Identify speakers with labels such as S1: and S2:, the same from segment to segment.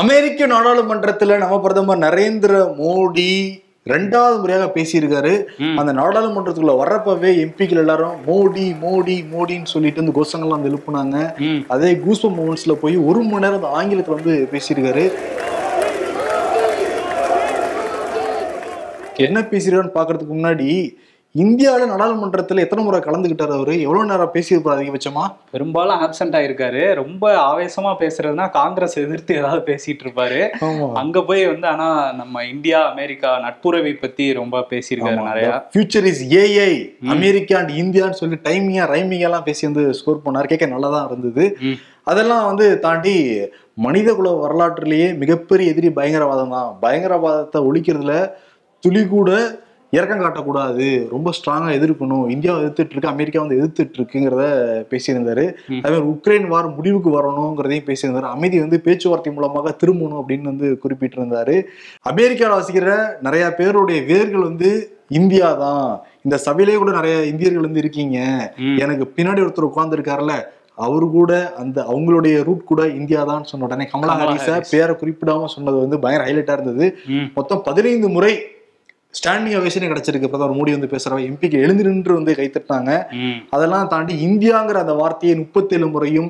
S1: அமெரிக்க நாடாளுமன்றத்துல நம்ம பிரதமர் நரேந்திர மோடி ரெண்டாவது முறையாக பேசியிருக்காரு. அந்த நாடாளுமன்றத்துக்குள்ள வர்றப்பவே எம்பிக்கள் எல்லாரும் மோடி மோடி மோடின்னு சொல்லிட்டு இந்த கோஷங்கள்லாம் வந்து எழுப்புனாங்க. அதே கூஸ்பம் மூமெண்ட்ஸ்ல போய் ஒரு மணி நேரம் அந்த ஆங்கிலத்துல வந்து பேசியிருக்காரு. என்ன பேசியிருக்காருன்னு பாக்குறதுக்கு முன்னாடி இந்தியாவில நாடாளுமன்றத்துல எத்தனை முறை கலந்துகிட்டாரு அவரு? எவ்வளவு நேரம் பேசியிருப்பாரு அதிகபட்சமா?
S2: பெரும்பாலும் ஆப்சென்ட் ஆயிருக்காரு. ரொம்ப ஆவேசமா பேசுறதுனா காங்கிரஸ் எதிர்த்து ஏதாவது பேசிட்டு இருப்பாரு. அங்க போய் வந்து ஆனா நம்ம இந்தியா அமெரிக்கா நட்புறவை பத்தி ரொம்ப பேசியிருக்காரு நிறைய.
S1: Future is AI America and இந்தியான்னு சொல்லி ரைமிங்கா எல்லாம் பேசி வந்து ஸ்கோர் பண்ணாரு. கேட்க நல்லா தான் இருந்தது. அதெல்லாம் வந்து தாண்டி மனிதகுல வரலாற்றிலேயே மிகப்பெரிய எதிரி பயங்கரவாதம் தான் பயங்கரவாதத்தை ஒழிக்கிறதுல துளி கூட இறக்கம் காட்டக்கூடாது ரொம்ப ஸ்ட்ராங்கா எதிர்க்கணும் இந்தியாவை எதிர்த்துட்டு இருக்கு அமெரிக்கா வந்து எதிர்த்துட்டு இருக்குங்கிறத பேசியிருந்தாரு. அதே மாதிரி உக்ரைன் வார் முடிவுக்கு வரணுங்கிறதையும் பேசியிருந்தாரு அமைதி வந்து பேச்சுவார்த்தை மூலமாக திரும்பணும் அப்படின்னு வந்து குறிப்பிட்டிருந்தாரு அமெரிக்காவில் வசிக்கிற நிறைய பேருடைய வேர்கள் வந்து இந்தியா தான் இந்த சபையிலே கூட நிறைய இந்தியர்கள் வந்து இருக்கீங்க. எனக்கு பின்னாடி ஒருத்தர் உட்கார்ந்துருக்காருல்ல அவரு கூட அந்த அவங்களுடைய ரூட் கூட இந்தியா தான் சொன்ன உடனே கமலா ஹாரிஸ. பேரை குறிப்பிடாம சொன்னது வந்து பயங்கர ஹைலைட்டா இருந்தது. மொத்தம் பதினைந்து முறை ஸ்டாண்டிங் அவேஷனே கிடைச்சிருக்கு. பிரதமர் மோடி வந்து பேசுறவ எம்பிக்கு எழுந்து நின்று வந்து கைத்தட்டினாங்க
S2: ம்.
S1: அதெல்லாம் தாண்டி இந்தியாங்கிற அந்த வார்த்தையை முப்பத்தேழு முறையும்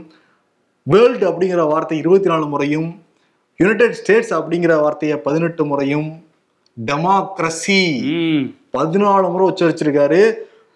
S1: வேர்ல்டு அப்படிங்கிற வார்த்தை இருபத்தி நாலு முறையும் யுனைடெட் ஸ்டேட்ஸ் அப்படிங்கிற வார்த்தையை பதினெட்டு முறையும் டெமோக்ரஸி பதினாலு முறை உச்சரிச்சிருக்காரு.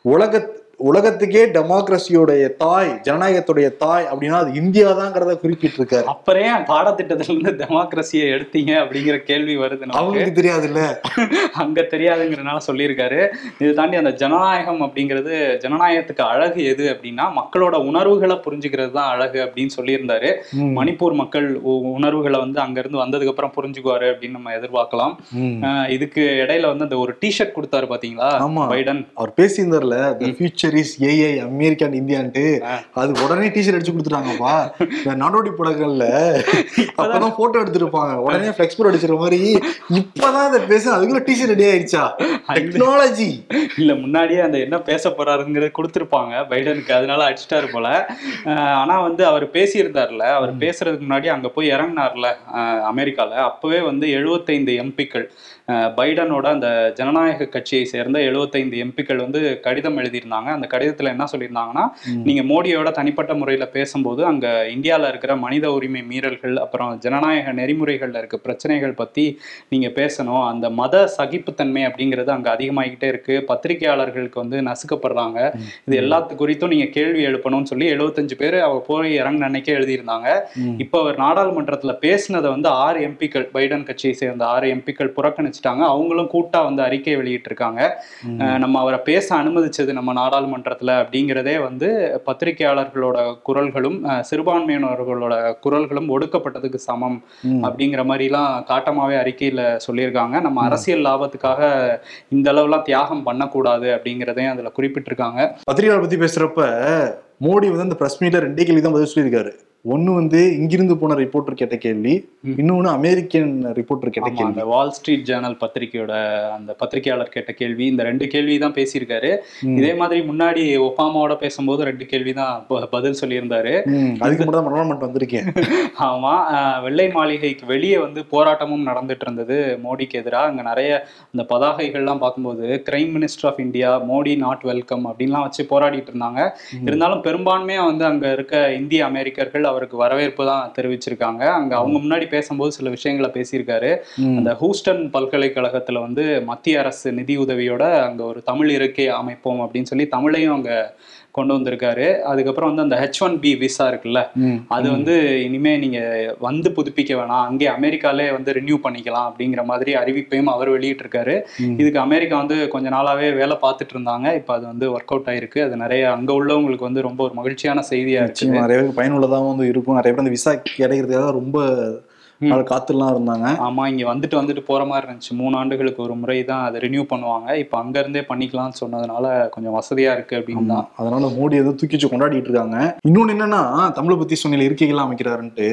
S1: உலக உலகத்துக்கே டெமோக்ரஸியோடைய தாய் ஜனநாயகத்துடைய தாய் அப்படின்னா அது இந்தியா தாங்கிறத குறிப்பிட்டிருக்காரு.
S2: அப்புறம் ஏன் பாடத்திட்டத்துல இருந்து டெமோக்ரஸியை எடுத்தீங்க அப்படிங்கிற கேள்வி வருது
S1: அவங்களுக்கு தெரியாதுல்ல.
S2: அங்க தெரியாதுங்கிறனால சொல்லியிருக்காரு. இது தாண்டி அந்த ஜனநாயகம் அப்படிங்கிறது ஜனநாயகத்துக்கு அழகு எது அப்படின்னா மக்களோட உணர்வுகளை புரிஞ்சுக்கிறது தான் அழகு அப்படின்னு சொல்லியிருந்தாரு. மணிப்பூர் மக்கள் உணர்வுகளை வந்து அங்கிருந்து வந்ததுக்கு அப்புறம் புரிஞ்சுக்குவாரு அப்படின்னு நம்ம எதிர்பார்க்கலாம். இதுக்கு இடையில வந்து அந்த ஒரு டிஷர்ட் கொடுத்தாரு பாத்தீங்களா. பைடன்.
S1: அவர் பேசியிருந்தார்ல future is AI America and இந்தியான்ட்டு. அது உடனே டிஷர்ட் அடிச்சு கொடுத்துட்டாங்கப்பா. இந்த நாடோடி படங்கள்ல அப்பதான் போட்டோ எடுத்திருப்பாங்க. உடனே ஃபிளெக்ஸ் போர்ட் அடிச்சிற மாதிரி இப்பதான் இதை பேச அதுக்குள்ள டிஷர்ட் ரெடி ஆயிடுச்சா டெக்னாலஜி
S2: இல்ல முன்னாடியே அந்த என்ன பேச போறாருங்கிறது கொடுத்துருப்பாங்க பைடனுக்கு. அதனால அடிச்சிட்டாரு போல. ஆனா வந்து அவர் பேசியிருந்தார்ல. அவர் பேசுறதுக்கு முன்னாடி அங்க போய் இறங்கினார்ல அமெரிக்கால. அப்பவே வந்து எழுபத்தைந்து எம்பிக்கள் பைடனோட அந்த ஜனநாயக கட்சியை சேர்ந்த எழுபத்தைந்து எம்பிக்கள் வந்து கடிதம் எழுதியிருந்தாங்க. அந்த கடிதத்துல என்ன சொல்லியிருந்தாங்கன்னா நீங்க மோடியோட தனிப்பட்ட முறையில பேசும்போது அங்க இந்தியால இருக்கிற மனித உரிமை மீறல்கள் அப்புறம் ஜனநாயக நெறிமுறைகள்ல இருக்க பிரச்சனைகள் பத்தி நீங்க பேசணும். அந்த மத சகிப்புத்தன்மை அப்படிங்கிறது அங்க அதிகமாகிக்கிட்டே இருக்கு. பத்திரிகையாளர்களுக்கு வந்து நசுக்கப்படுறாங்க. இது எல்லாத்து குறித்தும் நீங்க கேள்வி எழுப்பணும்னு சொல்லி எழுபத்தஞ்சு பேர் அவர் போய் இறங்கின அன்னைக்கே எழுதியிருந்தாங்க. இப்போ அவர் நாடாளுமன்றத்துல பேசினதை வந்து ஆறு எம்பிக்கள் பைடன் கட்சியை சேர்ந்த ஆறு எம்பிக்கள் புறக்கணிச்சிட்டாங்க அவங்களும் கூட்டா வந்து அறிக்கை வெளியிட்டிருக்காங்க. நம்ம அவரை பேச அனுமதிச்சது நம்ம நாடாளுமன்றத்துல அப்படிங்கிறதே வந்து பத்திரிகையாளர்களோட குரல்களும் சிறுபான்மையினர்களோட குரல்களும் ஒடுக்கப்பட்டதுக்கு சமம் அப்படிங்கிற மாதிரிலாம் காட்டமாவே அறிக்கையில சொல்லியிருக்காங்க. நம்ம அரசியல் லாபத்துக்காக இந்த அளவுலாம் தியாகம் பண்ணக்கூடாது அப்படிங்கிறதையும் அதுல குறிப்பிட்டிருக்காங்க.
S1: பத்திரிகையாளர் பத்தி பேசுறப்ப மோடி வந்து அந்த பிரஸ் மீட்ல ரெண்டே கேள்வி தான் பதில் சொல்லியிருக்காரு. ஒண்ணு வந்து இங்கிருந்து போன ரிப்போர்ட்டர் கேட்ட கேள்வி இன்னொன்னு அமெரிக்கன் ரிப்போர்ட்டர் கேட்ட கேள்வி.
S2: அந்த வால் ஸ்ட்ரீட் ஜேர்னல் பத்திரிகையோட அந்த பத்திரிகையாளர் கேட்ட கேள்வி இந்த ரெண்டு கேள்வி தான் பேசியிருக்காரு இதே மாதிரி முன்னாடி ஒபாமாவோட பேசும்போது ரெண்டு கேள்வி தான் பதில் சொல்லியிருந்தாரு.
S1: அதுக்கு மட்டும் தான் மரணம் வந்திருக்கேன்.
S2: ஆமா அஹ் வெள்ளை மாளிகைக்கு வெளியே வந்து போராட்டமும் நடந்துட்டு இருந்தது மோடிக்கு எதிராக அங்க நிறைய இந்த பதாகைகள்லாம் பார்க்கும்போது crime minister of India Modi not welcome அப்படின்லாம் வச்சு போராடிட்டு இருந்தாங்க. இருந்தாலும் பெரும்பான்மையா வந்து அங்க இருக்க இந்திய அமெரிக்கர்கள் அவருக்கு வரவேற்பு தான் தெரிவிச்சிருக்காங்க. அங்க அவங்க முன்னாடி பேசும்போது சில விஷயங்களை பேசியிருக்காரு. அந்த ஹூஸ்டன் பல்கலைக்கழகத்துல வந்து மத்திய அரசு நிதி உதவியோட அங்க ஒரு தமிழ் இருக்கை அமைப்போம் அப்படின்னு சொல்லி தமிழையும் அங்க கொண்டு வந்திருக்காரு. அதுக்கப்புறம் வந்து அந்த ஹெச் ஒன் பி விசா இருக்குல்ல. அது வந்து இனிமே நீங்க வந்து புதுப்பிக்க வேணாம். அங்கே அமெரிக்காலே வந்து ரினியூ பண்ணிக்கலாம் அப்படிங்கிற மாதிரி அறிவிப்பையும் அவர் வெளியிட்டிருக்காரு.
S1: ம்.
S2: இதுக்கு அமெரிக்கா வந்து கொஞ்ச நாளாவே வேலை பார்த்துட்டு இருந்தாங்க. இப்போ அது வந்து ஒர்க் அவுட் ஆயிருக்கு. அது நிறைய அங்க உள்ளவங்களுக்கு வந்து ரொம்ப ஒரு மகிழ்ச்சியான செய்தியா இருக்கு.
S1: நிறைய பேருக்கு பயனுள்ளதாகவும் வந்து இருக்கும். நிறைய பேர் அந்த விசா கிடைக்கிறதுக்காக ரொம்ப நாள் காத்துலாம் இருந்தாங்க.
S2: ஆமா இங்க வந்துட்டு வந்துட்டு போற மாதிரி இருந்துச்சு. மூணு ஆண்டுகளுக்கு ஒரு முறை தான் அதை ரினியூ பண்ணுவாங்க. இப்போ அங்க இருந்தே பண்ணிக்கலாம்னு சொன்னதுனால கொஞ்சம் வசதியா இருக்கு அப்படின்னு தான்.
S1: அதனால மோடி வந்து தூக்கி வச்சு கொண்டாடிட்டு இருக்காங்க. இன்னொன்னு என்னன்னா தமிழை பத்தி சொன்ன இருக்கைகள்லாம் அமைக்கிறாருன்ட்டு.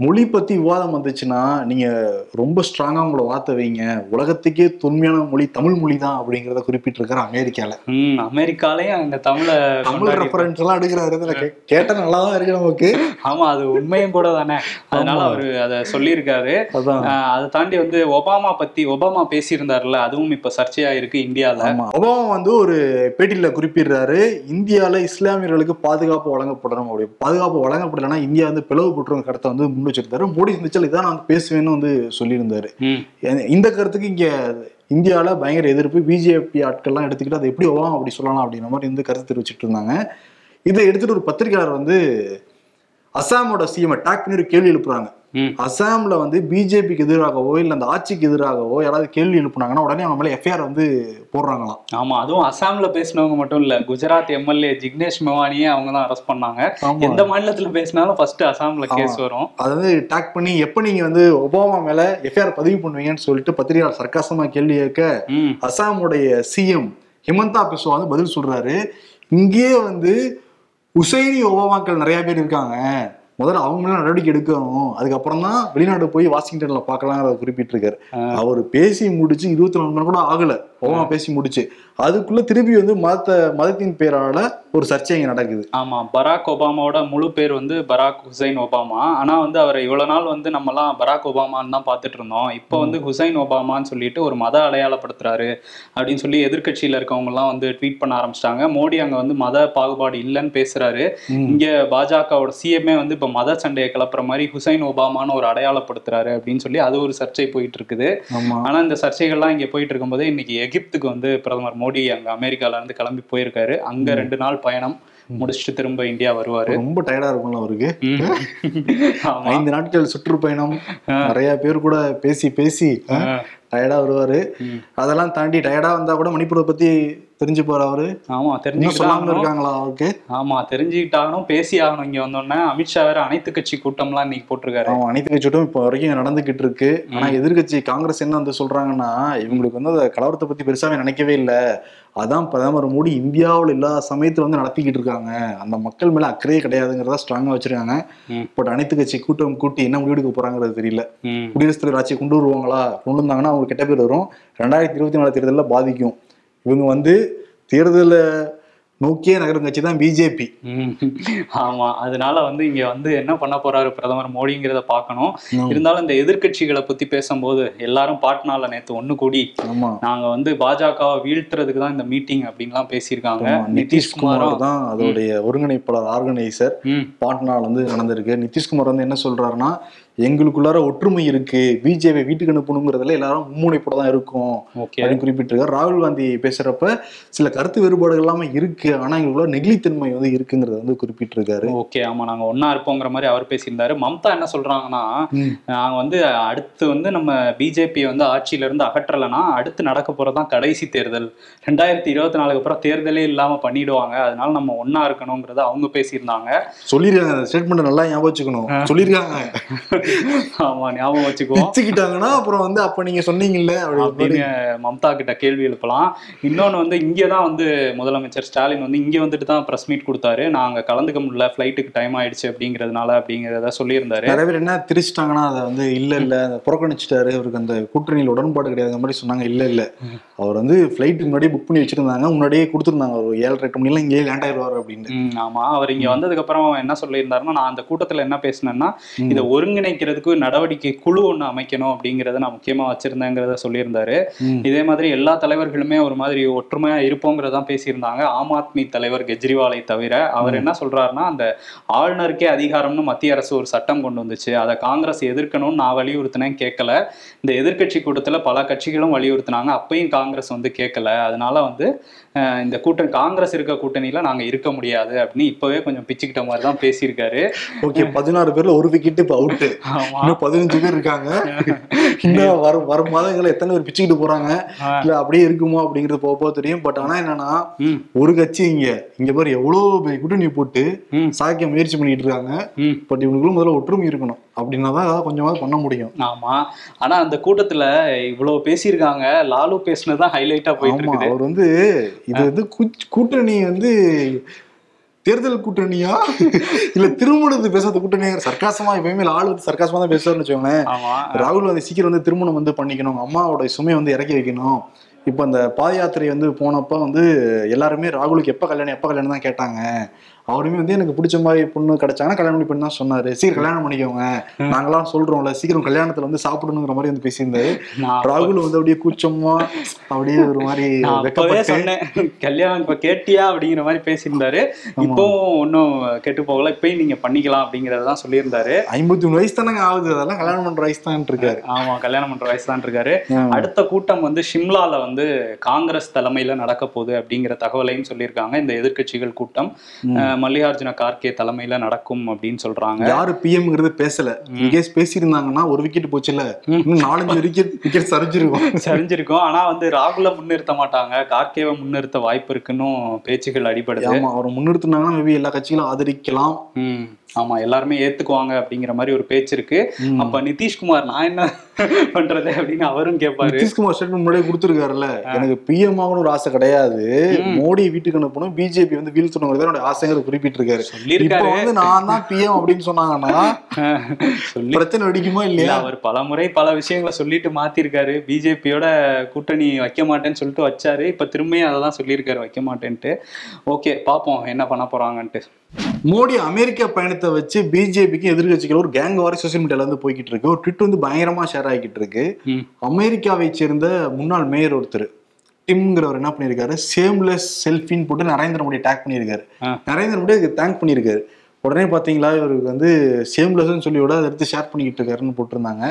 S1: மொழி பத்தி விவாதம் வந்துச்சுன்னா நீங்க ரொம்ப ஸ்ட்ராங்கா உங்களோட வார்த்தை வைங்க. உலகத்துக்கே தொன்மையான மொழி தமிழ் மொழி தான் அப்படிங்கறத குறிப்பிட்டிருக்காரு அமெரிக்கால.
S2: ம் அமெரிக்காலயும் அங்க தமிழை
S1: தமிழ் ரெஃபரன்ஸ் எல்லாம் எடுக்கிறாரு. இதுல கே- கேட்டா நல்லா தான் இருக்கு நமக்கு.
S2: ஆமா அது உண்மையும் கூட தானே. அதனால. அவரு அதை சொல்லியிருக்காரு. அதை தாண்டி வந்து ஒபாமா பத்தி ஒபாமா பேசியிருந்தாருல அதுவும் இப்ப சர்ச்சையா இருக்கு இந்தியால.
S1: ஆமா. ஒபாமா வந்து ஒரு பேட்டியில குறிப்பிடுறாரு இந்தியால இஸ்லாமியர்களுக்கு பாதுகாப்பு வழங்கப்படணும். அப்படி பாதுகாப்பு வழங்கப்படலைன்னா இந்தியா வந்து பிளவுபட்டுரும் கருத்தை வந்து முன் வச்சிருந்தாரு. மோடி இருந்துச்சு இதான் நான் பேசுவேன்னு வந்து சொல்லியிருந்தாரு. இந்த கருத்துக்கு இங்க இந்தியால பயங்கர எதிர்ப்பு பிஜேபி ஆட்கள்லாம் எடுத்துக்கிட்டு அதை எப்படி ஒபாமா அப்படி சொல்லலாம் அப்படின்ற மாதிரி வந்து கருத்து தெரிவிச்சிட்டு இருந்தாங்க. இதை எடுத்துட்டு ஒரு பத்திரிகையாளர் வந்து அசாமோட சிஎம் அட்டாக் பண்ணி ஒரு கேள்வி எழுப்புறாங்க. அசாம்ல வந்து பிஜேபிக்கு எதிராகவோ இல்ல அந்த ஆட்சிக்கு எதிராகவோ யாராவது கேள்வி எழுப்புனாங்கன்னா உடனே அவங்க மேல எஃப்ஐஆர் வந்து போடுறாங்களாம்.
S2: ஆமா அதுவும் அசாம்ல பேசினவங்க மட்டும் இல்ல குஜராத் எம்எல்ஏ ஜிக்னேஷ் மெவானியே அவங்க தான் அரெஸ்ட் பண்ணாங்க. எந்த மாநிலத்துல பேசினாலும் ஃபர்ஸ்ட் அசாம்ல கேஸ் வரும்.
S1: அதாவது டேக் பண்ணி எப்ப நீங்க வந்து ஒபாமா மேல எஃப்ஐஆர் பதிவு பண்ணுவீங்கன்னு சொல்லிட்டு பத்திரிகையாளர் சர்க்காசமா கேள்வி கேட்க அசாமுடைய சிஎம் ஹிமந்தா பிஸ்வா வந்து பதில் சொல்றாரு. இங்கேயே வந்து உசைனி ஒபாமாக்கள் நிறைய பேர் இருக்காங்க. முதல்ல அவங்க மேல நடவடிக்கை எடுக்கணும். அதுக்கப்புறம் தான் வெளிநாடு போய் வாஷிங்டன்ல பார்க்கலாங்கிறத குறிப்பிட்டிருக்காரு. அவர் பேசி முடிச்சு இருபத்தி நாலு மணி கூட ஆகல. ஒபாமா பேசி முடிச்சு. அதுக்குள்ள திருப்பி வந்து மத மதத்தின் பேரால ஒரு சர்ச்சை இங்க நடக்குது.
S2: ஆமா பராக் ஒபாமாவோட முழு பேர் வந்து பராக் ஹுசைன் ஒபாமா. ஆனா வந்து அவரை இவ்வளவு நாள் வந்து நம்மலாம் பராக் ஒபாமான்னு தான் பார்த்துட்டு இருந்தோம் இப்போ வந்து ஹுசைன் ஒபாமான்னு சொல்லிட்டு ஒரு மத அடையாளப்படுத்துறாரு அப்படின்னு சொல்லி எதிர்க்கட்சியில இருக்கவங்க எல்லாம் வந்து ட்வீட் பண்ண ஆரம்பிச்சிட்டாங்க. மோடி அங்க வந்து மத பாகுபாடு இல்லைன்னு பேசுறாரு. இங்க பாஜகவோட சிஎம்ஏ வந்து இப்ப மத சண்டையை கிளப்புற மாதிரி ஹுசைன் ஒபாமான்னு ஒரு அடையாளப்படுத்துறாரு அப்படின்னு சொல்லி அது ஒரு சர்ச்சை போயிட்டு இருக்குது ஆனா இந்த சர்ச்சைகள்லாம் இங்க போயிட்டு இருக்கும்போது இன்னைக்கு எகிப்துக்கு வந்து பிரதமர் மோடி அங்க அமெரிக்கால இருந்து கிளம்பி போயிருக்காரு. அங்க ரெண்டு நாள் பயணம் முடிச்சுட்டு திரும்ப இந்தியா வருவாரு.
S1: ரொம்ப டயர்டா இருக்கும்ல அவருக்கு. ஐந்து நாட்கள் சுற்றுப்பயணம். நிறைய பேர் கூட பேசி பேசி டயர்டா வருவாரு. அதெல்லாம் தாண்டி டயர்டா வந்தா கூட மணிப்பூரை பத்தி தெரிஞ்சு போற அவரு.
S2: ஆமா தெரிஞ்சுக்கிட்டாலும்
S1: இருக்காங்களா அவருக்கு?
S2: ஆமா தெரிஞ்சுக்கிட்டாகணும் பேசி ஆகணும். இங்க வந்தோடனே அமித்ஷா வேற அனைத்து கட்சி கூட்டம்லாம் இன்னைக்கு போட்டிருக்காரு.
S1: அவன் அனைத்து கட்சியோட்டும் இப்போ வரைக்கும் நடந்துகிட்டு இருக்கு. ஆனா எதிர்க்கட்சி காங்கிரஸ் என்ன வந்து சொல்றாங்கன்னா இவங்களுக்கு வந்து அந்த கலவரத்தை பத்தி பெருசாவே நினைக்கவே இல்ல. அதான் பிரதமர் மோடி இந்தியாவில் எல்லா சமயத்துல வந்து நடத்திக்கிட்டு இருக்காங்க. அந்த மக்கள் மேல அக்கறையே கிடையாதுங்கிறத ஸ்ட்ராங்கா வச்சிருக்காங்க. பட் அனைத்து கட்சி கூட்டம் கூட்டி என்ன முடிவெடுக்க போறாங்கிறது தெரியல.
S2: ம்.
S1: குடியரசுத் தலைவர் ஆட்சியை கொண்டு வருவாங்களா? கொண்டு வந்தாங்கன்னா அவங்க கெட்ட பேர் வரும். ரெண்டாயிரத்தி இருபத்தி நாலு தேர்தலில் பாதிக்கும். இவங்க வந்து தேர்தலை நோக்கியே நகரும் கட்சி தான் பிஜேபி.
S2: ஆமா. அதனால வந்து இங்க வந்து என்ன பண்ண போறாரு பிரதமர் மோடிங்கிறத பார்க்கணும். இருந்தாலும் இந்த எதிர்க்கட்சிகளை பத்தி பேசும்போது எல்லாரும் பாட்னால நேத்து ஒண்ணு கூடி
S1: ஆமா.
S2: நாங்க வந்து பாஜகவை வீழ்த்துறதுக்கு தான் இந்த மீட்டிங் அப்படின்லாம் பேசியிருக்காங்க.
S1: நிதிஷ்குமார் தான் அதோடைய ஒருங்கிணைப்பாளர் ஆர்கனைசர் பாட்னால வந்து நடந்திருக்கு. நிதிஷ்குமார் வந்து என்ன சொல்றாருன்னா எங்களுக்குள்ளார ஒற்றுமை இருக்கு. பிஜேபி வீட்டுக்கு அனுப்பணுங்கிறதுல எல்லாரும் மும்முனைப்போட தான் இருக்கும் அப்படின்னு குறிப்பிட்டிருக்காரு. ராகுல் காந்தி பேசுறப்ப சில கருத்து வேறுபாடுகள் எல்லாமே இருக்கு. ஆனா எங்களுக்குள்ள நெகிழித்தன்மை வந்து இருக்குங்கிறத வந்து குறிப்பிட்டிருக்காரு.
S2: ஓகே ஆமா. நாங்க ஒண்ணா இருப்போங்கிற மாதிரி அவர் பேசியிருந்தாரு. மம்தா என்ன சொல்றாங்கன்னா. நாங்க வந்து அடுத்து வந்து நம்ம பிஜேபி வந்து ஆட்சியில இருந்து அகற்றலைன்னா அடுத்து நடக்க போறதுதான் கடைசி தேர்தல். ரெண்டாயிரத்தி இருபத்தி நாலுக்கு அப்புறம் தேர்தலே இல்லாம பண்ணிடுவாங்க. அதனால நம்ம ஒண்ணா இருக்கணுங்கிறத அவங்க பேசியிருந்தாங்க.
S1: சொல்லிருக்காங்க ஸ்டேட்மெண்ட் நல்லா ஞாபகம் வச்சுக்கணும். சொல்லிருக்காங்க
S2: ஆமா ஞாபகம் வச்சுக்குவோம்
S1: பிச்சுக்கிட்டாங்கன்னா அப்புறம் வந்து அப்ப நீங்க சொன்னீங்கல்ல அப்படி
S2: அப்படின்னு மம்தா கிட்ட கேள்வி எழுப்பலாம். இன்னொன்னு வந்து இங்கே தான் வந்து முதலமைச்சர் ஸ்டாலின் வந்து இங்க வந்துட்டு தான் ப்ரெஸ் மீட் கொடுத்தாரு. நாங்க கலந்துக்க முடியல ஃப்ளைட்டுக்கு டைம் ஆயிடுச்சு அப்படிங்கிறதுனால அப்படிங்கிறத சொல்லியிருந்தாரு.
S1: நிறைய பேர் என்ன திரிச்சிட்டாங்கன்னா அதை வந்து இல்ல இல்ல புறக்கணிச்சிட்டாரு. அவருக்கு அந்த கூட்டணியில் உடன்பாடு கிடையாது அந்த மாதிரி சொன்னாங்க. இல்ல இல்ல. அவர் வந்து ஃபிளைட்டுக்கு முன்னாடியே புக் பண்ணி வச்சிருந்தாங்க. முன்னாடியே கொடுத்துருந்தாங்க. ஒரு ஏழரை எட்டு மணிலாம் இங்கேயே லேண்ட் ஆயிடுவார் அப்படின்னு
S2: ஆமா. அவர் இங்க வந்ததுக்கு அப்புறம் என்ன சொல்லியிருந்தாருன்னா நான் அந்த கூட்டத்துல என்ன பேசினேன்னா இதை ஒருங்கிணைக்கிறதுக்கு நடவடிக்கை குழு ஒண்ணு அமைக்கணும் அப்படிங்கறத நான் முக்கியமா வச்சிருந்தேங்கிறத சொல்லியிருந்தாரு. இதே மாதிரி எல்லா தலைவர்களுமே ஒரு மாதிரி ஒற்றுமையா இருப்போங்கிறதான் பேசியிருந்தாங்க. ஆம் ஆத்மி தலைவர் கெஜ்ரிவாலை தவிர அவர் என்ன சொல்றாருன்னா அந்த ஆளுநருக்கே அதிகாரம்னு மத்திய அரசு ஒரு சட்டம் கொண்டு வந்துச்சு. அதை காங்கிரஸ் எதிர்க்கணும்னு நான் வலியுறுத்தினேன் கேட்கல. இந்த எதிர்க்கட்சி கூட்டத்துல பல கட்சிகளும் வலியுறுத்தினாங்க. அப்பயும் காங்கிரஸ் வந்து கேட்கல. அதனால வந்து இந்த கூட்டணி காங்கிரஸ் இருக்க கூட்டணியில நாங்க இருக்க முடியாது அப்படின்னு இப்பவே கொஞ்சம் பிச்சுக்கிட்ட மாதிரி தான் பேசியிருக்காரு.
S1: ஓகே பதினாறு பேர்ல ஒரு விக்கெட் இப்ப அவுட்டு இன்னும் பதினஞ்சு பேர் இருக்காங்க. இன்னும் வரும் வரும் மாதங்கள்ல எத்தனை பேர் பிச்சுக்கிட்டு போறாங்க. இல்ல அப்படியே இருக்குமோ அப்படிங்கிறது போக போக தெரியும். பட் ஆனா என்னன்னா ஒரு கட்சி இங்க இங்க பாரு எவ்வளவு பெரிய கூட்டணி போட்டு சாய்க்க முயற்சி பண்ணிட்டு இருக்காங்க. பட் இவங்களுக்குள்ள முதல்ல ஒற்றுமை இருக்கணும். அப்படின்னா தான் கொஞ்சமாவது பண்ண முடியும்.
S2: ஆமா. ஆனா அந்த கூட்டத்துல இவ்வளவு பேசியிருக்காங்க. லாலு பேசினதுதான் ஹைலைட்டா போயிட்டு இருக்குது.
S1: அவர் வந்து இது வந்து கூட்டணி வந்து தேர்தல் கூட்டணியா? இல்ல திருமணத்து பேசுறது கூட்டணியா? சர்க்காசமா எப்பயுமே ஆள் வந்து சர்க்காசமா தான் பேசுவார்னு வச்சுக்கோங்களேன். ராகுல் வந்து சீக்கிரம் வந்து திருமணம் வந்து பண்ணிக்கணும். அம்மாவோட சுமையை வந்து இறக்கி வைக்கணும். இப்போ அந்த பாத யாத்திரை வந்து போனப்ப வந்து எல்லாருமே ராகுலுக்கு எப்ப கல்யாணம் எப்ப கல்யாணம் தான் கேட்டாங்க. அவருமே வந்து எனக்கு பிடிச்ச மாதிரி பொண்ணு கிடைச்சாங்கன்னா கல்யாணம் பண்ணி பண்ணி தான் சொன்னாரு. சீக்கிரம் கல்யாணம் பண்ணிக்கோங்க. நாங்களாம் சொல்றோம்ல சீக்கிரம் கல்யாணத்துல வந்து சாப்பிடணுங்கிற மாதிரி வந்து பேசியிருந்தாரு. ராகுல் வந்து அப்படியே கூச்சமா அப்படியே ஒரு மாதிரி
S2: சொன்னேன். கல்யாணம் இப்ப கேட்டியா அப்படிங்கிற மாதிரி பேசியிருந்தாரு. இப்பவும் ஒன்றும் கெட்டு போகல. இப்பயும் நீங்க பண்ணிக்கலாம் அப்படிங்கறதான் சொல்லியிருந்தாரு.
S1: ஐம்பத்தி மூணு வயசு தானங்க ஆகுது. அதெல்லாம் கல்யாணம் பண்ற வயசு தான் இருக்காரு
S2: ஆமா கல்யாணம் பண்ற வயசு தான் இருக்காரு அடுத்த கூட்டம் வந்து ஷிம்லால வந்து காங்கிரஸ் தலைமையில நடக்க போகுது அப்படிங்கிற தகவலையும் சொல்லியிருக்காங்க. இந்த எதிர்க்கட்சிகள் கூட்டம். மல்லிகார்ஜுன கார்கே தலைமையில நடக்கும் அப்படின்னு சொல்றாங்க.
S1: யாரு பிஎம்ங்கிறது பேசல. இன்கேஸ் பேசியிருந்தாங்கன்னா ஒரு விக்கெட் போச்சுல நாலஞ்சு விக்கெட் விக்கெட் சரிஞ்சிருக்கும்.
S2: சரிஞ்சிருக்கும். ஆனா வந்து ராகுல முன்னிறுத்த மாட்டாங்க. கார்கேவை முன்னிறுத்த வாய்ப்பு இருக்குன்னு பேச்சுகள் அடிபடுது.
S1: ஆமா அவரை முன்னிறுத்தினாங்கன்னா மேபி எல்லா கட்சிகளும் ஆதரிக்கலாம்.
S2: ஆமா எல்லாருமே ஏத்துக்குவாங்க அப்படிங்கிற மாதிரி ஒரு பேச்சு இருக்கு. அப்ப நிதிஷ்குமார் நான் என்ன பண்றது அப்படின்னு அவரும் கேட்பாரு
S1: நிதிஷ்குமார் ஸ்டேட்மெண்ட் முன்னாடியே கொடுத்துருக்காருல்ல. எனக்கு பிஎம் ஆகணும் ஒரு ஆசை கிடையாது. மோடி வீட்டுக்கு அனுப்பணும். பிஜேபி வந்து வீழ்த்தணுங்கிறது என்னோட ஆசைங்கிறத குறிப்பிட்டிருக்காரு. இப்ப வந்து நான் தான் பிஎம் அப்படின்னு சொன்னாங்கன்னா பிரச்சனை வெடிக்குமா
S2: இல்ல
S1: இல்லையா
S2: அவர் பல முறை பல விஷயங்களை சொல்லிட்டு மாத்திருக்காரு. பிஜேபியோட கூட்டணி வைக்க மாட்டேன்னு சொல்லிட்டு வச்சாரு. இப்ப திரும்பியும் அதை தான் சொல்லியிருக்காரு வைக்க மாட்டேன்ட்டு. ஓகே பாப்போம் என்ன பண்ண போறாங்கன்ட்டு.
S1: மோடி அமெரிக்கா பயணத்தை வச்சு பிஜேபிக்கு எதிர்கட்சிகள் ஒரு கேங் வாரி சோசியல் மீடியால வந்து போய்கிட்டு இருக்கு. ஒரு ட்விட் வந்து பயங்கரமா ஷேர் ஆகிட்டு இருக்கு. அமெரிக்காவை சேர்ந்த முன்னாள் மேயர் ஒருத்தர். டிம்ங்கிறவர் என்ன பண்ணியிருக்காரு? சேம்லெஸ் செல்ஃபின்னு போட்டு நரேந்திர மோடி டேக் பண்ணியிருக்காரு. நரேந்திர மோடி அதுக்கு தேங்க் பண்ணியிருக்காரு. உடனே பாத்தீங்களா இவருக்கு வந்து சேம்லெஸ்ன்னு சொல்லி விட அதை எடுத்து ஷேர் பண்ணிக்கிட்டு இருக்காருன்னு போட்டிருந்தாங்க.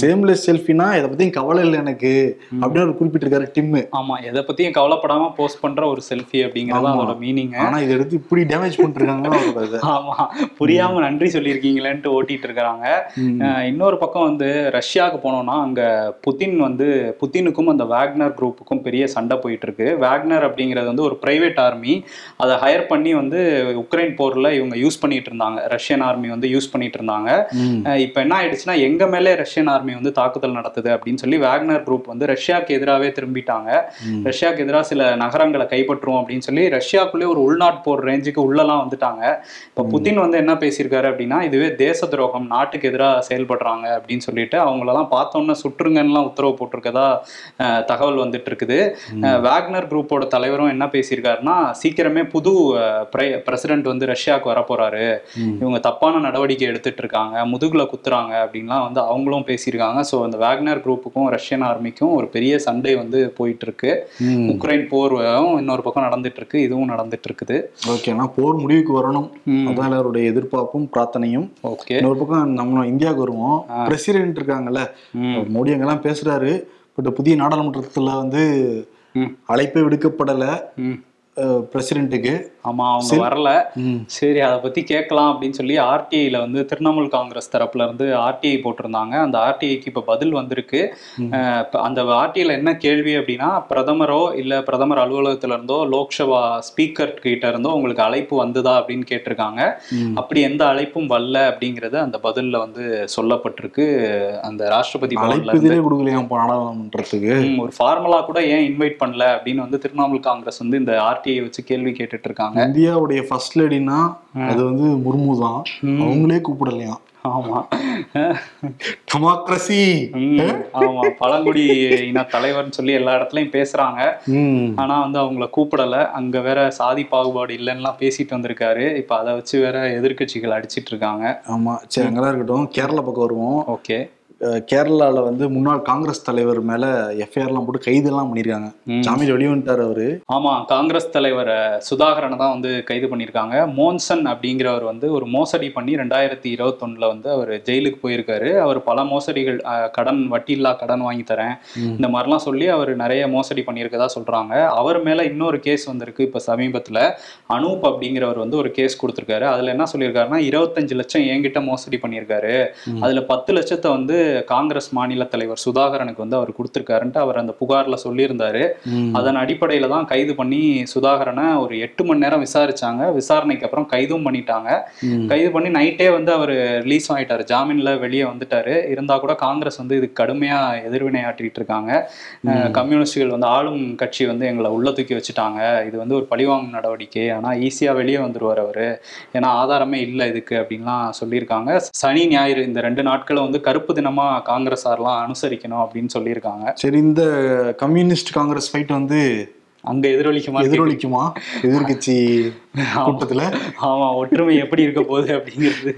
S1: சேம்லெஸ் செல்ஃபினா இதை பத்தி கவலை இல்லை எனக்கு அப்படின்னு அவர் குறிப்பிட்டிருக்காரு டிம்மு.
S2: ஆமா எதை பத்தியும் கவலைப்படாம போஸ்ட் பண்ற ஒரு செல்ஃபி அப்படிங்கறது. அதோட மீனிங்
S1: ஆனா இதை எடுத்து இப்படி டேமேஜ் பண்ணிருக்காங்கன்னா அவரோட இதை.
S2: ஆமா. புரியாம நன்றி சொல்லியிருக்கீங்களேன்ட்டு ஓட்டிட்டு. அஹ் இன்னொரு பக்கம் வந்து ரஷ்யாவுக்கு போனோம்னா அங்க புதின் வந்து புதினுக்கும் அந்த வேக்னர் குரூப்புக்கும் பெரிய சண்டை போயிட்டு இருக்கு வேக்னர் அப்படிங்கிறது வந்து ஒரு பிரைவேட் ஆர்மி அதை ஹையர் பண்ணி வந்து உக்ரைன் போர்ல இவங்க யூஸ் பண்ணிட்டு இருந்தாங்க ரஷ்யன் ஆர்மி வந்து யூஸ் பண்ணிட்டு இருந்தாங்க இப்ப என்ன ஆயிடுச்சுன்னா எங்க மேலே ரஷ்யன் ஆர்மி வந்து தாக்குதல் நடத்துது அப்படின்னு சொல்லி வேக்னர் குரூப் வந்து ரஷ்யாவுக்கு எதிராகவே திரும்பிட்டாங்க. ரஷ்யாவுக்கு எதிராக சில நகரங்களை கைப்பற்றுவோம் அப்படின்னு சொல்லி ரஷ்யாக்குள்ளே ஒரு உள்நாட்டு போர் ரேஞ்சுக்கு உள்ளலாம் வந்துட்டாங்க. இப்போ புதின் வந்து என்ன பேசியிருக்காரு அப்படின்னா இதுவே தேச துரோகம் நாட்டுக்கு எதிராக செயல்படுறாங்க அப்படின்னு சொல்லிட்டு அவங்களெல்லாம் பார்த்தோன்னே சுற்றுங்கன்னுலாம் உத்தரவு போட்டிருக்கதா தகவல் வந்துட்டு இருக்குது வேக்னர் குரூப்போட தலைவரும் என்ன பேசியிருக்காருன்னா சீக்கிரமே புது பிரசிடென்ட் வந்து ரஷ்யாவுக்கு வரப்போறாரு. இவங்க தப்பான நடவடிக்கை எடுத்துட்டு இருக்காங்க முதுகுல குத்துறாங்க அப்படின்லாம் வந்து அவங்களும் பேசியிருக்காங்க. ஸோ அந்த வேக்னர் குரூப்புக்கும் ரஷ்யன் ஆர்மிக்கும் ஒரு பெரிய சண்டை வந்து போயிட்டு இருக்கு. உக்ரைன் போர் இன்னொரு பக்கம் நடந்துட்டு இருக்கு இதுவும் நடந்துட்டு இருக்குது
S1: ஓகே ஆனா போர் முடிவுக்கு வரணும். அதான் எல்லாருடைய எதிர்பார்ப்பும் பிரார்த்தனையும்.
S2: ஓகே
S1: இன்னொரு பக்கம் நம்ம இந்தியாவுக்கு வருவோம். பிரசிடென்ட் இருக்காங்கல்ல. மோடி அங்கெல்லாம் பேசுறாரு. பட் புதிய நாடாளுமன்றத்துல வந்து. அழைப்பே விடுக்கப்படல. பிரசிடென்ட்டுக்கு
S2: ஆமா அவங்க வரல. சரி அதை பத்தி கேட்கலாம் அப்படின்னு சொல்லி ஆர்டிஐல வந்து திரிணாமுல் காங்கிரஸ் தரப்புல இருந்து ஆர்டிஐ போட்டிருந்தாங்க. அந்த ஆர்டிஐக்கு இப்ப பதில் வந்திருக்கு. அந்த ஆர்டிஐல என்ன கேள்வி அப்படின்னா பிரதமரோ இல்ல பிரதமர் அலுவலகத்துல இருந்தோ லோக்சபா ஸ்பீக்கர் கிட்ட இருந்தோ உங்களுக்கு அழைப்பு வந்ததா அப்படின்னு கேட்டிருக்காங்க. அப்படி எந்த அழைப்பும் வரல அப்படிங்கறது அந்த பதில்ல வந்து சொல்லப்பட்டிருக்கு. அந்த ராஷ்டிரபதி
S1: கொடுக்கலையா நாடாளுமன்றத்துக்கு.
S2: ஒரு ஃபார்முலா கூட ஏன் இன்வைட் பண்ணல அப்படின்னு வந்து திரிணாமுல் காங்கிரஸ் வந்து இந்த ஆர்டிஐ வச்சு கேள்வி கேட்டுட்டு இருக்காங்க
S1: இந்தியாவுடைய ஃபர்ஸ்ட் லேடினா அது வந்து முர்மு தான். அவங்களே கூப்பிடலையாம்
S2: ஆமா.
S1: டெமோக்ரஸி
S2: ஆமா பழங்குடி இன தலைவர்னு சொல்லி எல்லா இடத்துலயும் பேசுறாங்க. ஆனா வந்து அவங்கள கூப்பிடல. அங்க வேற சாதி பாகுபாடு இல்லைன்னுலாம் பேசிட்டு வந்திருக்காரு. இப்ப அதை வச்சு வேற எதிர்க்கட்சிகள் அடிச்சிட்டு இருக்காங்க
S1: ஆமா சரி அங்கெல்லாம் இருக்கட்டும். கேரளா பக்கம் வருவோம்.
S2: ஓகே.
S1: அஹ் கேரளால வந்து முன்னாள் காங்கிரஸ் தலைவர் மேல எஃப்ஐஆர்லாம் போட்டு கைதெல்லாம் பண்ணிருக்காங்க.
S2: ம்.
S1: ஜாமீன் வெளியே வந்துட்டாரு அவரு.
S2: ஆமா காங்கிரஸ் தலைவர் சுதாகரனை தான் வந்து கைது பண்ணியிருக்காங்க மோன்சன் அப்படிங்கிறவர் வந்து ஒரு மோசடி பண்ணி ரெண்டாயிரத்தி இருபத்தொன்னுல வந்து அவர் ஜெயிலுக்கு போயிருக்காரு. அவர் பல மோசடிகள் கடன் வட்டியில்லா கடன் வாங்கி தரேன். இந்த மாதிரிலாம் சொல்லி அவர் நிறைய மோசடி பண்ணியிருக்கதா சொல்றாங்க. அவர் மேல இன்னொரு கேஸ் வந்திருக்கு இப்ப சமீபத்துல. அனூப் அப்படிங்கிறவர் வந்து ஒரு கேஸ் கொடுத்திருக்காரு. அதுல என்ன சொல்லியிருக்காருன்னா இருபத்தஞ்சு லட்சம் என்கிட்ட மோசடி பண்ணியிருக்காரு. அதுல பத்து லட்சத்தை வந்து காங்கிரஸ் மாநில தலைவர் சுதாகரனுக்கு வந்து அவர் கொடுத்துருக்காருன்ட்டு அவர் அந்த புகார்ல சொல்லியிருந்தாரு. அதன் அடிப்படையில தான் கைது பண்ணி சுதாகரனை ஒரு எட்டு மணி நேரம் விசாரிச்சாங்க. விசாரணைக்கு அப்புறம் கைதும் பண்ணிட்டாங்க. கைது பண்ணி நைட்டே வந்து அவர் ரிலீஸ் ஆயிட்டாரு. ஜாமீன்ல வெளியே வந்துட்டாரு. இருந்தா கூட காங்கிரஸ் வந்து இதுக்கு கடுமையா எதிர்வினையாற்றிட்டு இருக்காங்க. கம்யூனிஸ்டுகள் வந்து ஆளும் கட்சி வந்து எங்களை உள்ள தூக்கி வச்சுட்டாங்க. இது வந்து ஒரு பழிவாங்கும் நடவடிக்கை. ஆனா ஈஸியா வெளியே வந்துருவார் அவரு. ஏன்னா ஆதாரமே இல்லை இதுக்கு அப்படின்லாம் சொல்லியிருக்காங்க. சனி ஞாயிறு இந்த ரெண்டு நாட்களை வந்து கருப்பு தினமா காங்கிரஸார்லாம் அனுசரிக்கணும் அப்படின்னு சொல்லியிருக்காங்க.
S1: சரி இந்த கம்யூனிஸ்ட் காங்கிரஸ் ஃபைட் வந்து
S2: அங்க எதிரொலிக்குமா?
S1: எதிரொலிக்குமா? எதிர்கட்சி கூட்டத்துல.
S2: ஆமா ஒற்றுமை எப்படி இருக்க போகுது அப்படிங்கிறது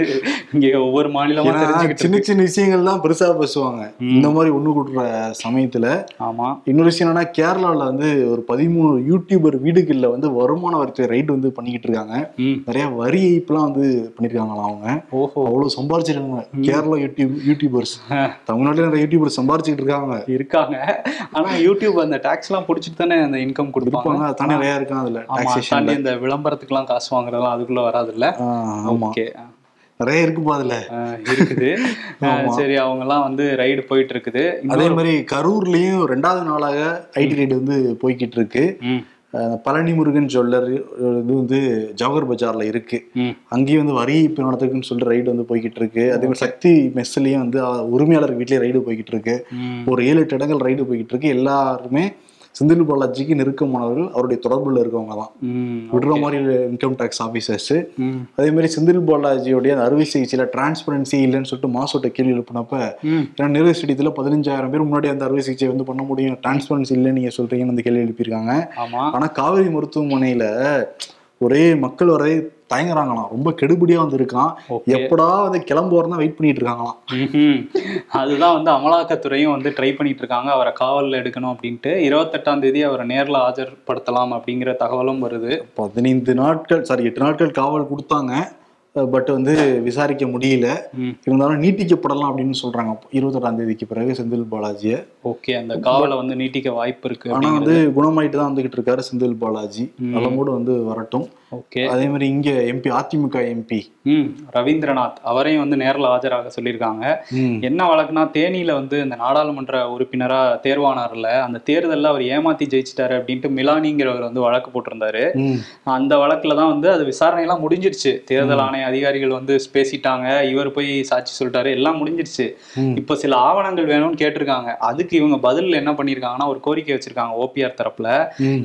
S2: இங்க ஒவ்வொரு மாநிலமா
S1: ஏன்னா
S2: தெரிஞ்சுக்கிட்டு
S1: சின்ன. சின்ன விஷயங்கள் தான் பெருசா பேசுவாங்க. இந்த மாதிரி ஒண்ணு கூட்டுற சமயத்துல
S2: ஆமா.
S1: இன்னொரு விஷயம் என்னன்னா கேரளால வந்து ஒரு பதிமூணு யூடியூபர் வீடுகள்ல வந்து வருமான வரித்துறை ரைடு வந்து பண்ணிக்கிட்டு இருக்காங்க. நிறைய வரி ஏய்ப்புலாம் வந்து பண்ணிருக்காங்களாம் அவங்க?
S2: ஓஹோ.
S1: அவ்வளவு சம்பாரிச்சிருக்காங்க. கேரளா யூடியூப் யூடியூபர்ஸ் தமிழ்நாட்டுல நிறைய யூடியூபர் சம்பாரிச்சுட்டு இருக்காங்க.
S2: இருக்காங்க. ஆனா யூடியூப் அந்த டாக்ஸ் எல்லாம் புடிச்சிட்டு தானே அந்த இன்கம் கொடுப்பாங்க?
S1: தானே நிறைய இருக்காங்க அதுல
S2: ஆமா
S1: டாக்ஸேஷன்
S2: விளம்பரத்துக்குலாம் காசு வாங்குறதெல்லாம் அதுக்குள்ள வராதுல்ல? ஓகே
S1: நிறைய இருக்குப்பா அதுல.
S2: இருக்குது. சரி அவங்க எல்லாம் வந்து ரைடு போயிட்டு இருக்குது
S1: அதே மாதிரி கரூர்லயும் ரெண்டாவது நாளாக ஐடி ரைடு வந்து போய்கிட்டு இருக்கு பழனி முருகன் ஜுவல்லர் இது வந்து ஜவஹர் பஜார்ல இருக்கு. அங்கேயும் வந்து வரி நடத்துக்குன்னு சொல்லிட்டு ரைடு வந்து போய்கிட்டு இருக்கு அதே மாதிரி சக்தி மெஸ்லயும் வந்து உரிமையாளர் வீட்லயே ரைடு போய்கிட்டு இருக்கு. ஒரு ஏழு எட்டு இடங்கள் ரைடு போய்கிட்டு இருக்கு எல்லாருமே செந்தில் பாலாஜிக்கு நெருக்கமானவர்கள் அவருடைய தொடர்புல இருக்கவங்க தான். விடுற மாதிரி இன்கம் டேக்ஸ் ஆஃபீஸர்ஸ் அதே மாதிரி செந்தில் பாலாஜியோடைய அந்த அறுவை சிகிச்சையில டிரான்ஸ்பரன்சி இல்லைன்னு சொல்லிட்டு மாசோட்ட கேள்வி எழுப்பினப்ப. ஏன்னா நிறைய ஸ்டேடியத்துல பதினஞ்சாயிரம் பேர் முன்னாடி அந்த அறுவை சிகிச்சை வந்து பண்ண முடியும். டிரான்ஸ்பரன்சி இல்லைன்னு நீங்க சொல்றீங்கன்னு அந்த கேள்வி எழுப்பியிருக்காங்க.
S2: ஆமா.
S1: ஆனா காவேரி மருத்துவமனையில ஒரே மக்கள் வரவே தயங்குறாங்களாம். ரொம்ப கெடுபடியா வந்து இருக்கான்
S2: Okay.
S1: எப்படா வந்து கிளம்புவார் தான் வெயிட் பண்ணிட்டு இருக்காங்களாம்.
S2: அதுதான் வந்து அமலாக்கத்துறையும் வந்து ட்ரை பண்ணிட்டு இருக்காங்க. அவரை காவல்ல எடுக்கணும் அப்படின்ட்டு. இருபத்தெட்டாம் தேதி அவரை நேர்ல ஆஜர்படுத்தலாம் அப்படிங்கிற தகவலும் வருது.
S1: பதினைந்து நாட்கள் சாரி எட்டு நாட்கள் காவல் கொடுத்தாங்க. பட் வந்து விசாரிக்க முடியல. இருந்தாலும் நீட்டிக்கப்படலாம் அப்படின்னு சொல்றாங்க. இருபத்தெட்டாம் தேதிக்கு பிறகு செந்தில் பாலாஜியை.
S2: ஓகே அந்த காவலை வந்து நீட்டிக்க வாய்ப்பு இருக்கு
S1: ஆனா வந்து குணமாயிட்டு தான் வந்துகிட்டு இருக்காரு செந்தில் பாலாஜி. நலமோடு வந்து வரட்டும்.
S2: ஓகே.
S1: அதே மாதிரி இங்க எம்பி அதிமுக எம்பி
S2: ம் ரவீந்திரநாத். அவரையும் வந்து நேர்ல ஆஜராக சொல்லியிருக்காங்க. என்ன வழக்குனா தேனியில வந்து இந்த நாடாளுமன்ற உறுப்பினரா தேர்வானார்ல அந்த தேர்தல்ல அவர் ஏமாத்தி ஜெயிச்சிட்டாரு அப்படின்ட்டு மிலானிங்கிறவர் வந்து வழக்கு போட்டிருந்தாரு. அந்த வழக்குல தான் வந்து அது விசாரணை எல்லாம் முடிஞ்சிருச்சு. தேர்தல் ஆணைய அதிகாரிகள் வந்து பேசிட்டாங்க. இவர் போய் சாட்சி சொல்லிட்டாரு. எல்லாம் முடிஞ்சிருச்சு. இப்போ சில ஆவணங்கள் வேணும்னு கேட்டிருக்காங்க. அதுக்கு இவங்க பதில் என்ன பண்ணிருக்காங்கன்னா ஒரு கோரிக்கை வச்சிருக்காங்க ஓபிஆர் தரப்புல.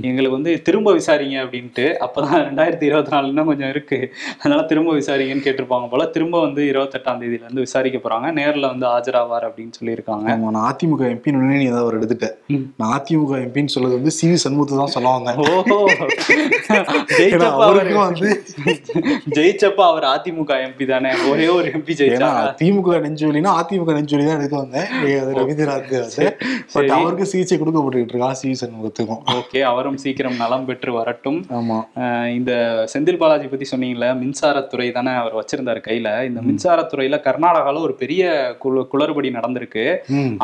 S2: எங்களுக்கு வந்து திரும்ப விசாரிங்க அப்படின்ட்டு. அப்பதான் ரெண்டாயிரத்தி இருபத்தி நாலு இன்னும் கொஞ்சம் இருக்கு. அதனால திரும்ப விசாரிங்கன்னு கேட்டிருப்பாங்க போல. திரும்ப வந்து இருபத்தெட்டாம் தேதியில இருந்து விசாரிக்க போறாங்க. நேர்ல வந்து ஆஜராவார் அப்படின்னு சொல்லியிருக்காங்க.
S1: ஆமா நான் அதிமுக எம்பி நீ ஏதாவது அவர் எடுத்துட்டேன். நான் அதிமுக எம்பின்னு சொல்றது வந்து சி வி சண்முகத்தை தான் சொல்ல வந்தேன்.
S2: ஓஹோ.
S1: அவருக்கும் வந்து
S2: ஜெயிச்சப்ப அவர் அதிமுக எம்பி தானே. ஒரே ஒரு எம்பி ஜெயிச்சாங்க
S1: திமுக நெஞ்சுவலினா அதிமுக நெஞ்சுவலி தான் எடுக்க வந்தேன். அது ரவீந்திரநாத் பட் அவருக்கு சிகிச்சை கொடுக்கப்பட்டு இருக்கான் சி வி சண்முகத்துக்கும்.
S2: ஓகே அவரும் சீக்கிரம் நலம் பெற்று வரட்டும்.
S1: ஆமா.
S2: இந்த செந்தில் பாலாஜி பத்தி சொன்னீங்கல்ல மின்சாரத்துறை தானே அவர் வச்சிருந்தாரு கையில. இந்த மின்சாரத்துறையில கர்நாடகால ஒரு பெரிய குள குளறுபடி நடந்திருக்கு.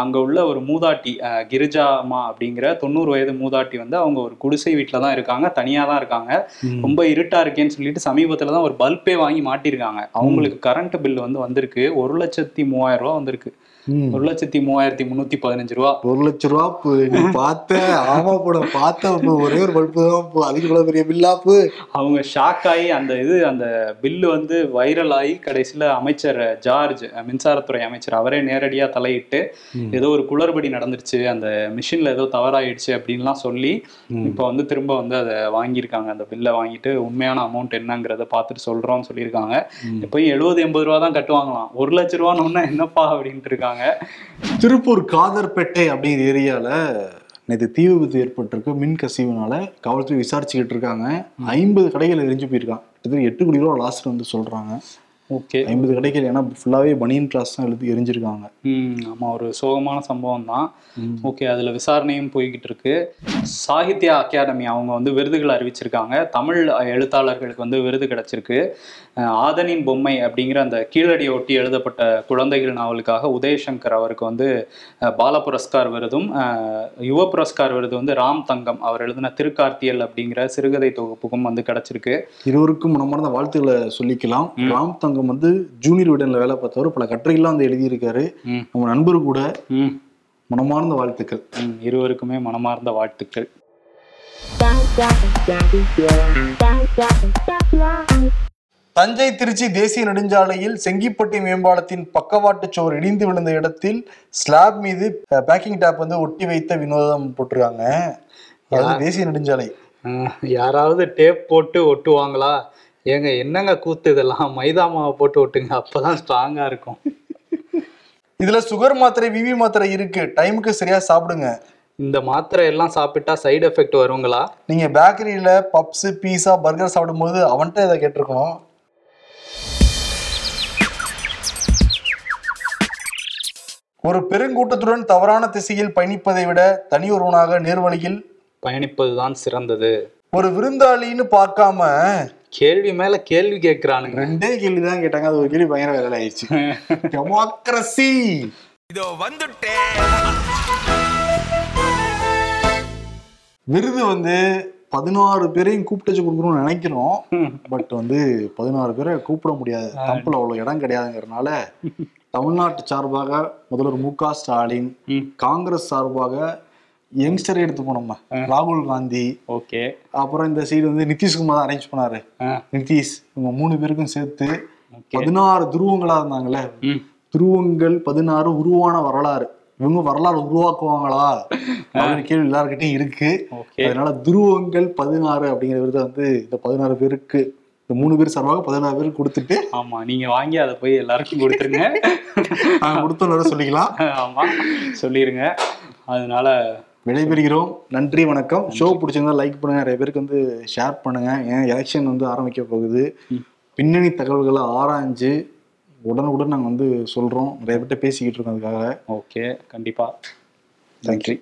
S2: அங்க உள்ள ஒரு மூதாட்டி கிரிஜா அம்மா அப்படிங்கிற தொண்ணூறு வயது மூதாட்டி வந்து அவங்க ஒரு குடிசை வீட்டுல தான் இருக்காங்க தனியா தான் இருக்காங்க. ரொம்ப இருட்டா இருக்கேன்னு சொல்லிட்டு சமீபத்துல தான் ஒரு பல்பே வாங்கி மாட்டிருக்காங்க. அவங்களுக்கு கரண்ட் பில் வந்து வந்திருக்கு. ஒரு லட்சத்தி மூவாயிரம் ரூபாய் வந்திருக்கு. ஒரு லட்சத்தி மூவாயிரத்தி முன்னூத்தி பதினஞ்சு ரூபா.
S1: ஒரு லட்ச ரூபா நீ பார்த்த ஆமா போட பார்த்த ஒரே ஒரு பல்பு தான் அதுக்கு இவ்வளவு பெரிய பில்லாப்பு
S2: அவங்க ஷாக் ஆகி அந்த இது அந்த பில்லு வந்து வைரல் ஆகி கடைசியில அமைச்சர் ஜார்ஜ் மின்சாரத்துறை அமைச்சர் அவரே நேரடியா தலையிட்டு. ஏதோ ஒரு குளறுபடி நடந்துருச்சு அந்த மிஷின்ல ஏதோ தவறாயிடுச்சு அப்படின்லாம் சொல்லி இப்போ வந்து திரும்ப வந்து அதை வாங்கியிருக்காங்க. அந்த பில்லை வாங்கிட்டு உண்மையான அமௌண்ட் என்னங்கிறத பார்த்துட்டு சொல்றோம்னு சொல்லியிருக்காங்க. போய் எழுபது எண்பது ரூபா தான் கட்டுவாங்களாம். ஒரு லட்ச ரூபான்னு என்னப்பா அப்படின்ட்டு இருக்காங்க.
S1: திருப்பூர் காதர்பேட்டை அப்படிங்கிற ஏரியால நேற்று தீ விபத்து ஏற்பட்டிருக்கு மின் கசிவுனால காவல்துறை விசாரிச்சுக்கிட்டு இருக்காங்க. ஐம்பது கடைகள் எரிஞ்சு போயிருக்கான். கிட்டத்தட்ட எட்டு கோடி ரூபா லாஸ்ட் வந்து சொல்றாங்க.
S2: ஓகே
S1: ஐம்பது கடைகள் ஏன்னா ஃபுல்லாவே பனியன் கிளாஸ் தான் எழுதி எரிஞ்சிருக்காங்க.
S2: ம் ஆமா ஒரு சோகமான சம்பவம் தான். ஓகே அதுல விசாரணையும் போய்கிட்டு இருக்கு. சாகித்யா அகாடமி அவங்க வந்து விருதுகள் அறிவிச்சிருக்காங்க. தமிழ் எழுத்தாளர்களுக்கு வந்து விருது கிடைச்சிருக்கு. ஆதனின் பொம்மை அப்படிங்கிற அந்த கீழடியை ஒட்டி எழுதப்பட்ட குழந்தைகள் நாவலுக்காக உதயசங்கர் அவருக்கு வந்து பால புரஸ்கார் விருதும் யுவ புரஸ்கார் விருது வந்து ராம் தங்கம் அவர் எழுதின திருக்கார்த்தியல் அப்படிங்கிற சிறுகதை தொகுப்புக்கும் வந்து கிடைச்சிருக்கு.
S1: இருவருக்கும் மனமார்ந்த வாழ்த்துக்களை சொல்லிக்கலாம். ராம் தங்கம் தங்கம் வந்து ஜூனியர் விடன்ல வேலை பார்த்தவர் பல கட்டுரைகள்லாம் வந்து எழுதியிருக்காரு. நம்ம நண்பர் கூட மனமார்ந்த வாழ்த்துக்கள்.
S2: இருவருக்குமே மனமார்ந்த வாழ்த்துக்கள்.
S1: தஞ்சை திருச்சி தேசிய நெடுஞ்சாலையில் செங்கிப்பட்டி மேம்பாலத்தின் பக்கவாட்டு சுவர் இடிந்து விழுந்த இடத்தில் ஸ்லாப் மீது பேக்கிங் டேப் வந்து ஒட்டி வைத்த வினோதம் போட்டிருக்காங்க. அது தேசிய நெடுஞ்சாலை.
S2: யாராவது டேப் போட்டு ஒட்டுவாங்களா? ஏங்க என்னங்க கூத்து இதெல்லாம்? மைதா மாவை போட்டு ஒட்டுங்க அப்பதான் ஸ்ட்ராங்கா இருக்கும்.
S1: இதுல சுகர் மாத்திரை விவி மாத்திரை இருக்கு. டைமுக்கு சரியா சாப்பிடுங்க.
S2: இந்த மாத்திரை எல்லாம் சாப்பிட்டா சைடு எஃபெக்ட் வருங்களா?
S1: நீங்க பேக்கரியில பப்ஸ் பீஸா பர்கர் சாப்பிடும்போது அவன்கிட்ட இதை கேட்டிருக்கணும். ஒரு பெருங்கூட்டத்துடன் தவறான திசையில் பயணிப்பதை விட தனியொருவனாக நேர்வழியில்
S2: பயணிப்பதுதான் சிறந்தது.
S1: ஒரு விருந்தாளின்னு பார்க்காம
S2: கேள்வி மேல கேள்வி கேட்கிறானுங்க
S1: ரெண்டே கேள்வி தான் கேட்டாங்க. அது ஒரு கேள்வி பயங்கர வேலை ஆயிடுச்சு டெமோக்ரஸி விருது வந்து பதினாறு பேரையும் கூப்பிட்டு வச்சு கொடுக்கணும்னு நினைக்கிறோம். பட் வந்து பதினாறு பேரை கூப்பிட முடியாது. தம்பில் அவ்வளவு இடம் கிடையாதுங்கிறதுனால தமிழ்நாட்டு சார்பாக முதல்வர் மு க ஸ்டாலின். காங்கிரஸ் சார்பாக யங்ஸ்டரை எடுத்து போனோம் ராகுல் காந்தி.
S2: ஓகே.
S1: அப்புறம் இந்த சைடு வந்து நிதிஷ்குமார் தான் அரேஞ்ச் பண்ணாரு. நிதிஷ் இவங்க மூணு பேருக்கும் சேர்த்து பதினாறு துருவங்களா இருந்தாங்கல்ல. துருவங்கள் பதினாறு உருவான வரலாறு. இவங்க வரலாறு உருவாக்குவாங்களா? அப்படின்னு கேள்வி எல்லாருக்கிட்டையும் இருக்கு. அதனால துருவங்கள் பதினாறு அப்படிங்கிற விருதை வந்து இந்த பதினாறு பேருக்கு இந்த மூணு பேர் சார்பாக பதினாறு பேருக்கு கொடுத்துட்டு
S2: ஆமா நீங்க வாங்கி அதை போய் எல்லாருக்கும் கொடுத்துருங்க.
S1: கொடுத்தோன்னு சொல்லிக்கலாம்.
S2: ஆமா சொல்லிருங்க. அதனால
S1: விடைபெறுகிறோம். நன்றி வணக்கம். ஷோ பிடிச்சிருந்தா லைக் பண்ணுங்க. நிறைய பேருக்கு வந்து ஷேர் பண்ணுங்க. ஏன் எலெக்ஷன் வந்து ஆரம்பிக்க போகுது. பின்னணி தகவல்களை ஆராய்ஞ்சு உடனுக்குடன் நாங்கள் வந்து சொல்றோம். நிறைய பேர்கிட்ட பேசிக்கிட்டு இருக்கோம் அதுக்காக.
S2: ஓகே கண்டிப்பா.
S1: நன்றி.